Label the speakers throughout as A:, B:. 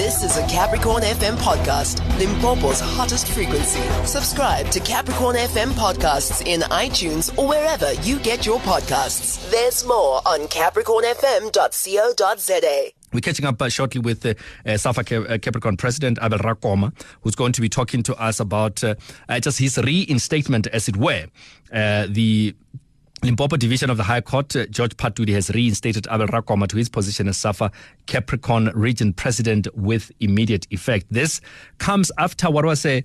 A: This is a Capricorn FM podcast, Limpopo's hottest frequency. Subscribe to Capricorn FM podcasts in iTunes or wherever you get your podcasts. There's more on capricornfm.co.za.
B: We're catching up uh, shortly with uh, uh, Safa uh, Capricorn President Abel Rakoma, who's going to be talking to us about uh, uh, just his reinstatement, as it were. The Limpopo Division of the High Court, uh, George Phatudi has reinstated Abel Rakoma to his position as SAFA Capricorn Region President with immediate effect. This comes after what was a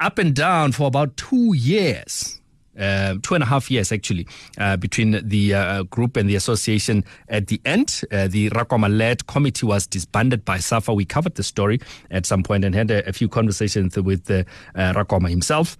B: up and down for about two years. Uh, two and a half years actually uh, between the uh, group and the association at the end. Uh, the Rakoma led committee was disbanded by SAFA. We covered the story at some point and had a, a few conversations with uh, Rakoma himself.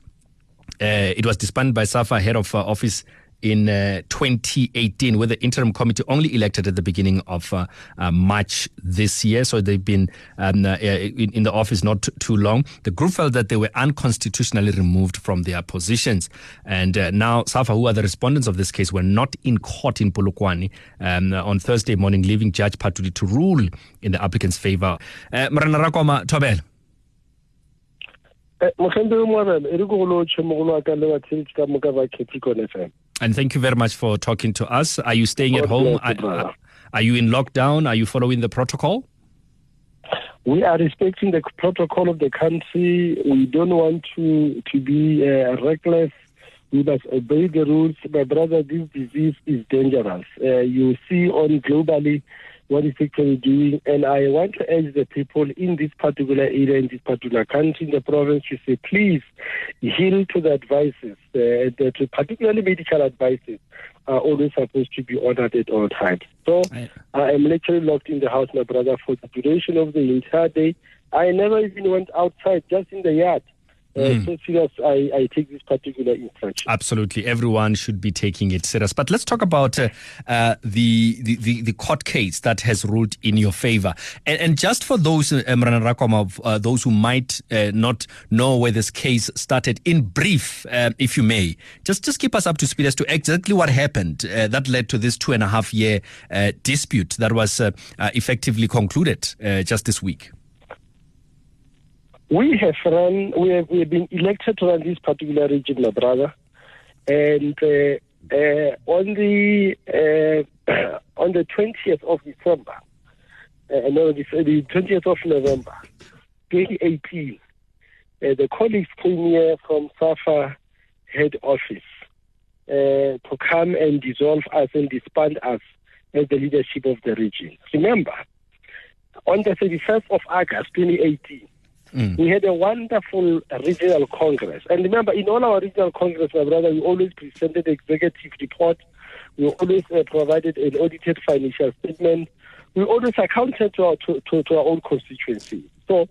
B: Uh, it was disbanded by SAFA, head of office in uh, 2018, with the interim committee only elected at the beginning of uh, uh, March this year. So they've been um, uh, in, in, the office not too long. The group felt that they were unconstitutionally removed from their positions. And uh, now, SAFA, who are the respondents of this case, were not in court in Polokwane um, on Thursday morning, leaving Judge Phatudi to rule in the applicant's favor. Uh, Rakoma, Tobel. And thank you very much for talking to us. Are you staying at home? Are, are, you in lockdown? Are you following the protocol?
C: We are respecting the protocol of the country. We don't want to to be uh, reckless. We must obey the rules. My brother, this disease is dangerous. Uh, you see on globally what is actually doing. And I want to urge the people in this particular area, in this particular country, in the province, to say, please heal to the advices, uh, the, particularly medical advices are always supposed to be honored at all times. So I am literally locked in the house, my brother, for the duration of the entire day. I never even went outside, just in the yard. Uh, so serious I, I take this particular instruction.
B: Absolutely. Everyone should be taking it serious. But let's talk about uh, uh, the, the, the, court case that has ruled in your favor. And, and just for those, uh, Mrana Rakoma, uh, those who might uh, not know where this case started, in brief, uh, if you may, just, just keep us up to speed as to exactly what happened that led to this two and a half year dispute that was effectively concluded just this week.
C: We have run, we have, we have been elected to run this particular region, my brother. And uh, uh, on the uh, on the 20th of December, uh, no, the, the 20th of November, 2018, uh, the colleagues came here from SAFA head office uh, to come and dissolve us and disband us as the leadership of the region. Remember, on the 31st of August 2018, Mm. We had a wonderful regional congress. And remember, in all our regional congress, my brother, we always presented executive report. We always uh, provided an audited financial statement. We always accounted to our, to, to, to our own constituency. So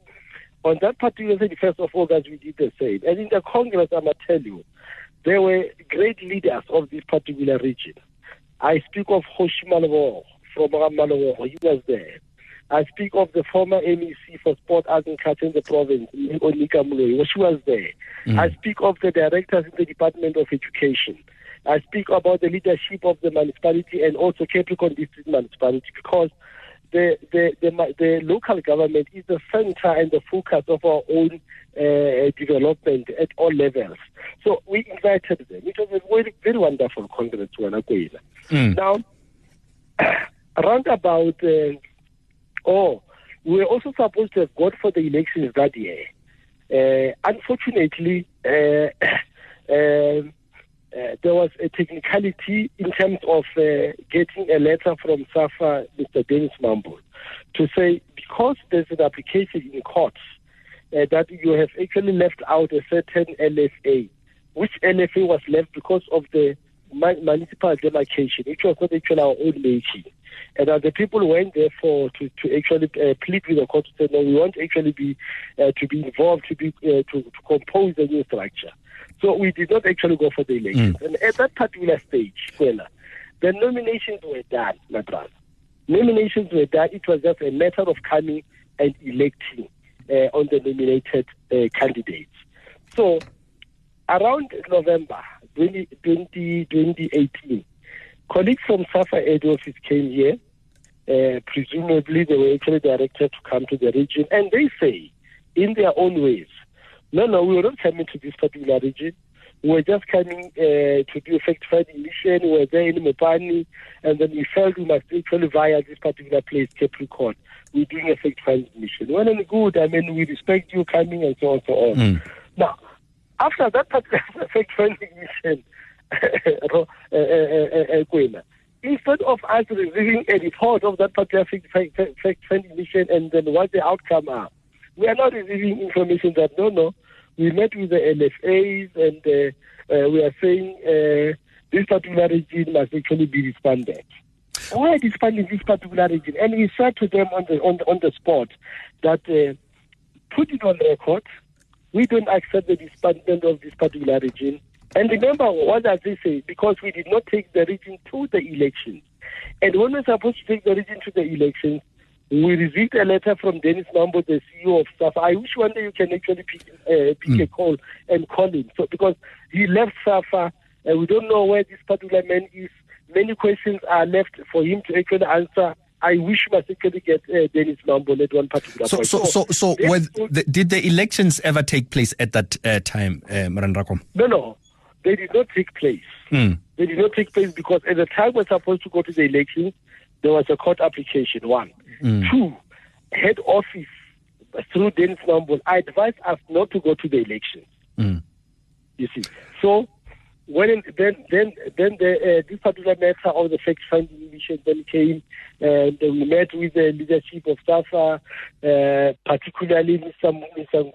C: on that particular 31st of August, we did the same. And in the congress, I must tell you, there were great leaders of this particular region. I speak of Hoshi Malabo from Malabo. He was there. I speak of the former MEC for Sport, Arts and Culture in the province, Onika Muloi, she was there. Mm. I speak of the directors in the Department of Education. I speak about the leadership of the municipality and also Capricorn District Municipality because the, the, the, the local government is the center and the focus of our own uh, development at all levels. So we invited them. It was a very, very wonderful congress, mm. Now, around about uh, Oh, we were also supposed to have gone for the elections that year. Uh, unfortunately, uh, um, uh, there was a technicality in terms of uh, getting a letter from SAFA, Mr. Dennis Mambo, to say because there's an application in court uh, that you have actually left out a certain LFA, which LFA was left because of the municipal demarcation, which was not actually our own making. And uh, the people went there for to, to actually uh, plead with the court to say, no, we want actually be uh, to be involved to be uh, to, to compose a new structure. So we did not actually go for the elections. Mm. And at that particular stage, Kwena, the nominations were done, my brother. Nominations were done. It was just a matter of coming and electing uh, on the nominated uh, candidates. So around November 20, 20, 2018, colleagues from SAFA Aid Office came here Uh, presumably, they were actually directed to come to the region, and they say, in their own ways, no, no, we were not coming to this particular region. We were just coming uh, to do a fact-finding mission. We were there in Mopani, and then we felt we must actually via this particular place, Capricorn. We're doing a fact-finding mission. Well and good. I mean, we respect you coming and so on and so on. Mm. Now, after that particular fact-finding mission, uh, instead of us receiving a report of that particular fact-finding mission and then what the outcome are, we are not receiving information that no, no, we met with the LFAs and uh, uh, we are saying uh, this particular region must actually be disbanded. Why disbanding this particular region? And we said to them on the on the, on the spot that uh, put it on record. We don't accept the disbandment of this particular region. And remember, what does they say? Because we did not take the region to the elections. And when we're supposed to take the region to the elections, we received a letter from Dennis Mambo, the CEO of SAFA. I wish one day you can actually pick, uh, pick mm. a call and call him. So because he left SAFA, and we don't know where this particular man is. Many questions are left for him to actually answer. I wish we must actually get uh, Dennis Mambo at one particular
B: so,
C: point.
B: So, so, so, so the, did the elections ever take place at that uh, time, uh, Maran
C: No, no, they did not take place. Mm. They did not take place because at the time we're supposed to go to the elections, there was a court application. One. Mm. Two, head office through Dennis Mambol I advised us not to go to the elections. Mm. You see, so when then then then the, uh, this particular matter of the fact finding mission then came, and we met with the leadership of SAFA, uh, particularly Mr. Mr.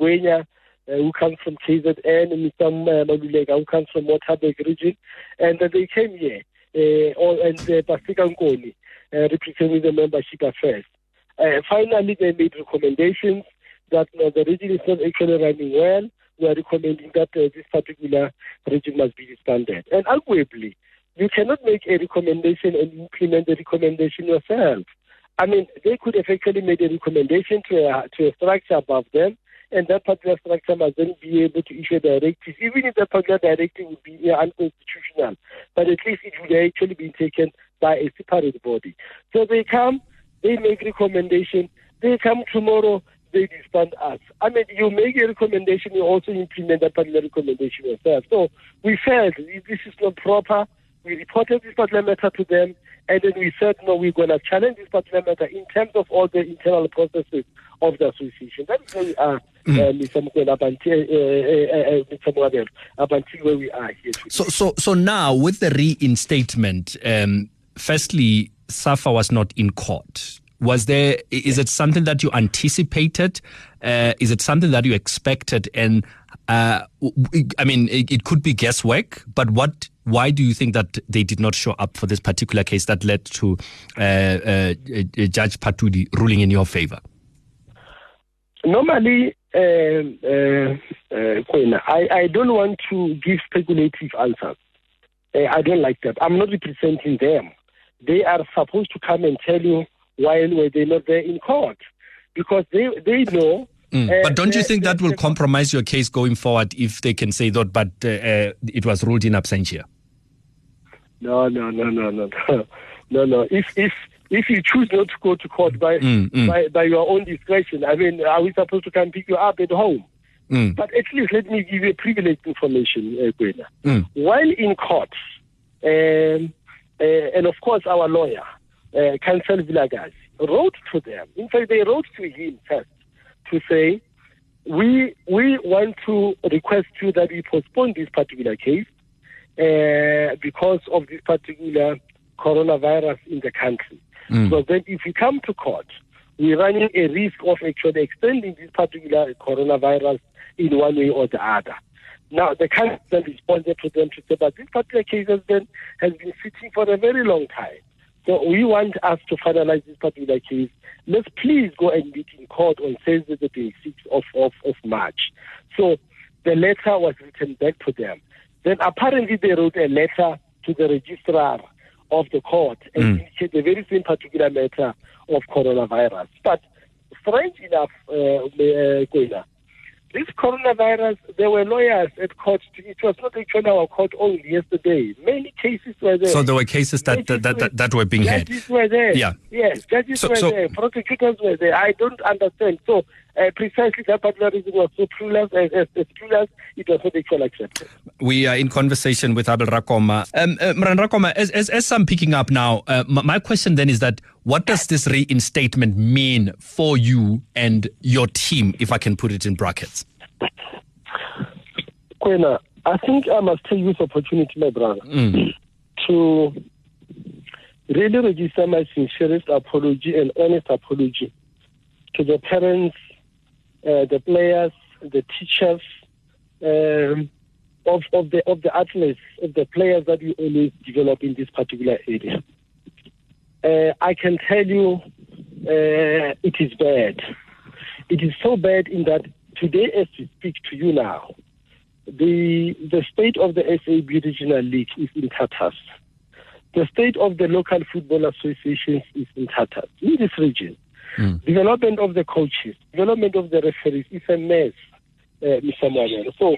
C: who comes from KZN, and Mr. Malulega, who comes from Waterberg region, and they came here, uh, all, and uh, Pasika Nkoni, uh, representing the membership affairs. Uh, finally, they made recommendations that uh, the region is not actually running well. We are recommending that uh, this particular region must be disbanded. And arguably, you cannot make a recommendation and implement the recommendation yourself. I mean, they could have actually made a recommendation to a, to a structure above them, and that particular structure must then be able to issue a directive, even if that particular directive would be unconstitutional. But at least it would actually be taken by a separate body. So they come, they make recommendation, they come tomorrow, they disband us. I mean, you make a recommendation, you also implement that particular recommendation yourself. So we felt this is not proper. We reported this particular matter to them, and then we said, no, we're going to challenge this particular matter in terms of all the internal processes of the association. That is where we are, uh, Mr. Mukwela, uh, uh, uh, up until where we are here today.
B: So, so, so now, with the reinstatement, um, firstly, SAFA was not in court. Was there? Is it something that you anticipated? Uh, is it something that you expected? And uh, I mean, it, it, could be guesswork, but what? Why do you think that they did not show up for this particular case that led to uh, uh Judge Phatudi ruling in your favor?
C: Normally, um, uh, uh, I, I don't want to give speculative answers. I don't like that. I'm not representing them they are supposed to come and tell you why were they not there in court because they they know.
B: Mm. Uh, but don't you think that will compromise your case going forward if they can say that, but uh, uh, it was ruled in absentia?
C: No, no, no, no, no, no, no, no. If if if you choose not to go to court by mm, mm. by, by your own discretion, I mean, are we supposed to come pick you up at home? Mm. But at least let me give you a privileged information, uh, Kwena. While in court, um, uh, and of course our lawyer, uh, Counsel Vilakazi, wrote to them. In fact, they wrote to him first to say, we we want to request you that we postpone this particular case uh, because of this particular coronavirus in the country. Mm. So then if we come to court, we're running a risk of actually extending this particular coronavirus in one way or the other. Now, the counsel responded to them to say, but this particular case has been, has been sitting for a very long time. So we want us to finalize this particular case. Let's please go and meet in court on Thursday, the 26th of, of, of March. So the letter was written back to them. Then apparently they wrote a letter to the registrar of the court and mm. the very same particular matter of coronavirus. But strange enough, uh, uh, this coronavirus, there were lawyers at court. It was not actually our court only yesterday. Many cases were there.
B: So there were cases that that, that, that, that were being
C: heard. Judges were there.
B: Yeah.
C: Yes, judges so, were so, there. Prosecutors were there. I don't understand. So uh, precisely that particular reason was so clueless, as, as, as clueless, it was not actually accepted.
B: We are in conversation with Abel Rakoma. Um, uh, Rakoma, as, as, as I'm picking up now, uh, my question then is that what does this reinstatement mean for you and your team, if I can put it in brackets?
C: Kwena, I think I must take this opportunity, my brother, mm. to really register my sincerest apology and honest apology to the parents, uh, the players, the teachers, um, of, of the of the athletes, of the players that we always develop in this particular area. Uh, I can tell you uh, it is bad. It is so bad in that today, as we speak to you now, the the state of the SAB Regional League is in tatters. The state of the local football associations is in tatters in this region. Mm. Development of the coaches, development of the referees is a mess, uh, Mr. Moyano. So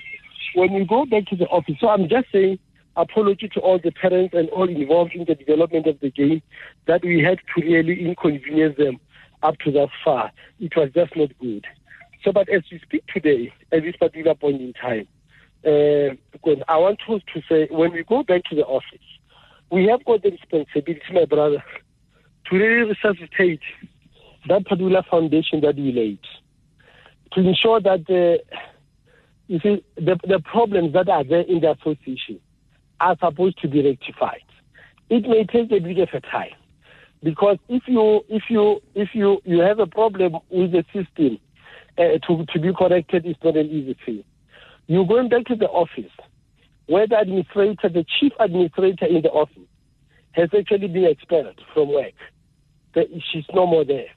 C: when we go back to the office, so I'm just saying apology to all the parents and all involved in the development of the game that we had to really inconvenience them up to that far. It was just not good. So, but as we speak today, at this particular point in time, uh, I want to, to say when we go back to the office, we have got the responsibility, my brother, to really resuscitate that particular foundation that we laid to ensure that the, you see, the, the problems that are there in the association are supposed to be rectified. It may take a bit of a time because if you if you if you you have a problem with the system uh, to to be corrected is not an easy thing. You're going back to the office where the administrator, the chief administrator in the office, has actually been expelled from work. She's no more there.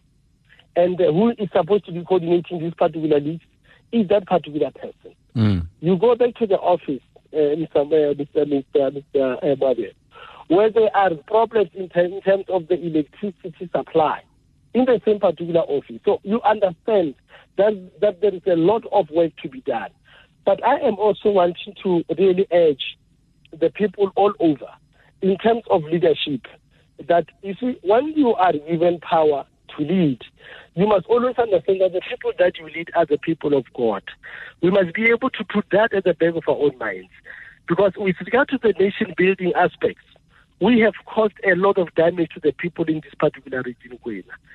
C: And who is supposed to be coordinating this particular list is that particular person. Mm. You go back to the office uh, Mr. Mr. Mr. Mr. Mr. where there are problems in, in terms of the electricity supply in the same particular office. So you understand that, that there is a lot of work to be done. But I am also wanting to really urge the people all over in terms of leadership that you see, when you are given power to lead, you must always understand that the people that you lead are the people of God. We must be able to put that at the back of our own minds. Because with regard to the nation building aspects, we have caused a lot of damage to the people in this particular region,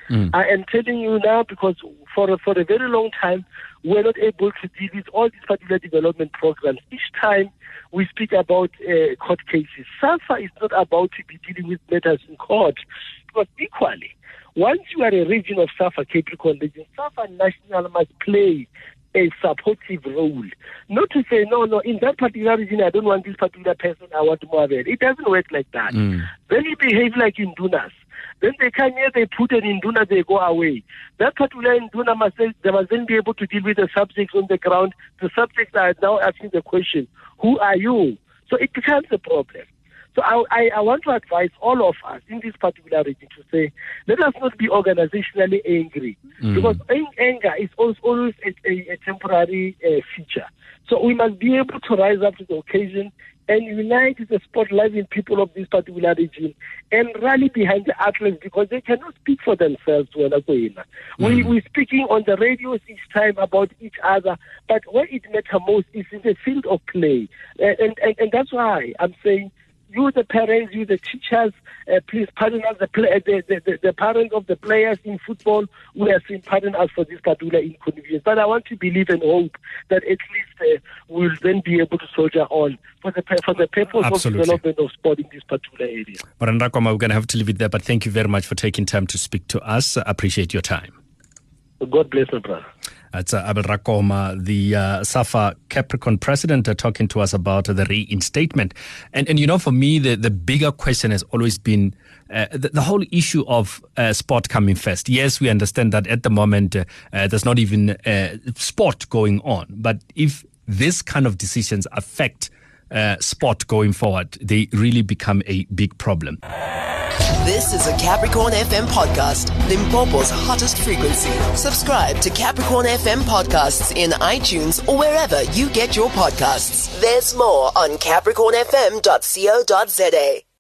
C: mm. I am telling you now because for a, for a very long time, we're not able to deal with all these particular development programs. Each time we speak about uh, court cases, SAFA is not about to be dealing with matters in court. Because equally, once you are a region of SAFA Capricorn region, SAFA National must play a supportive role. Not to say, no, no, in that particular region, I don't want this particular person, I want more of it. It doesn't work like that. Mm. Then you behave like Indunas. Then they come here, they put an Induna, they go away. That particular Induna must, they must then be able to deal with the subjects on the ground. The subjects are now asking the question, who are you? So it becomes a problem. So I, I, I, want to advise all of us in this particular region to say, let us not be organizationally angry mm. because anger is always a, a, a temporary uh, feature. So we must be able to rise up to the occasion and unite the spotlighting people of this particular region and rally behind the athletes because they cannot speak for themselves. Mm. We, we're speaking on the radios each time about each other, but where it matters most is in the field of play. And, and, and that's why I'm saying you the parents, you the teachers, uh, please pardon us, the, play, the, the, the, parents of the players in football, we are saying pardon us for this particular inconvenience. But I want to believe and hope that at least uh, we'll then be able to soldier on for the, for the purpose Absolutely. of development of sport in this particular area.
B: Marandakoma, we're going to have to leave it there, but thank you very much for taking time to speak to us. I appreciate your time.
C: God bless my brother.
B: That's uh, Abel Rakoma, the uh, SAFA Capricorn president, uh, talking to us about the reinstatement. And, and you know, for me, the, the bigger question has always been uh, the, the, whole issue of uh, sport coming first. Yes, we understand that at the moment uh, there's not even sport going on. But if this kind of decisions affect sport going forward, they really become a big problem.
A: This is a Capricorn FM podcast, Limpopo's hottest frequency. Subscribe to Capricorn FM podcasts in iTunes or wherever you get your podcasts. There's more on capricornfm.co.za.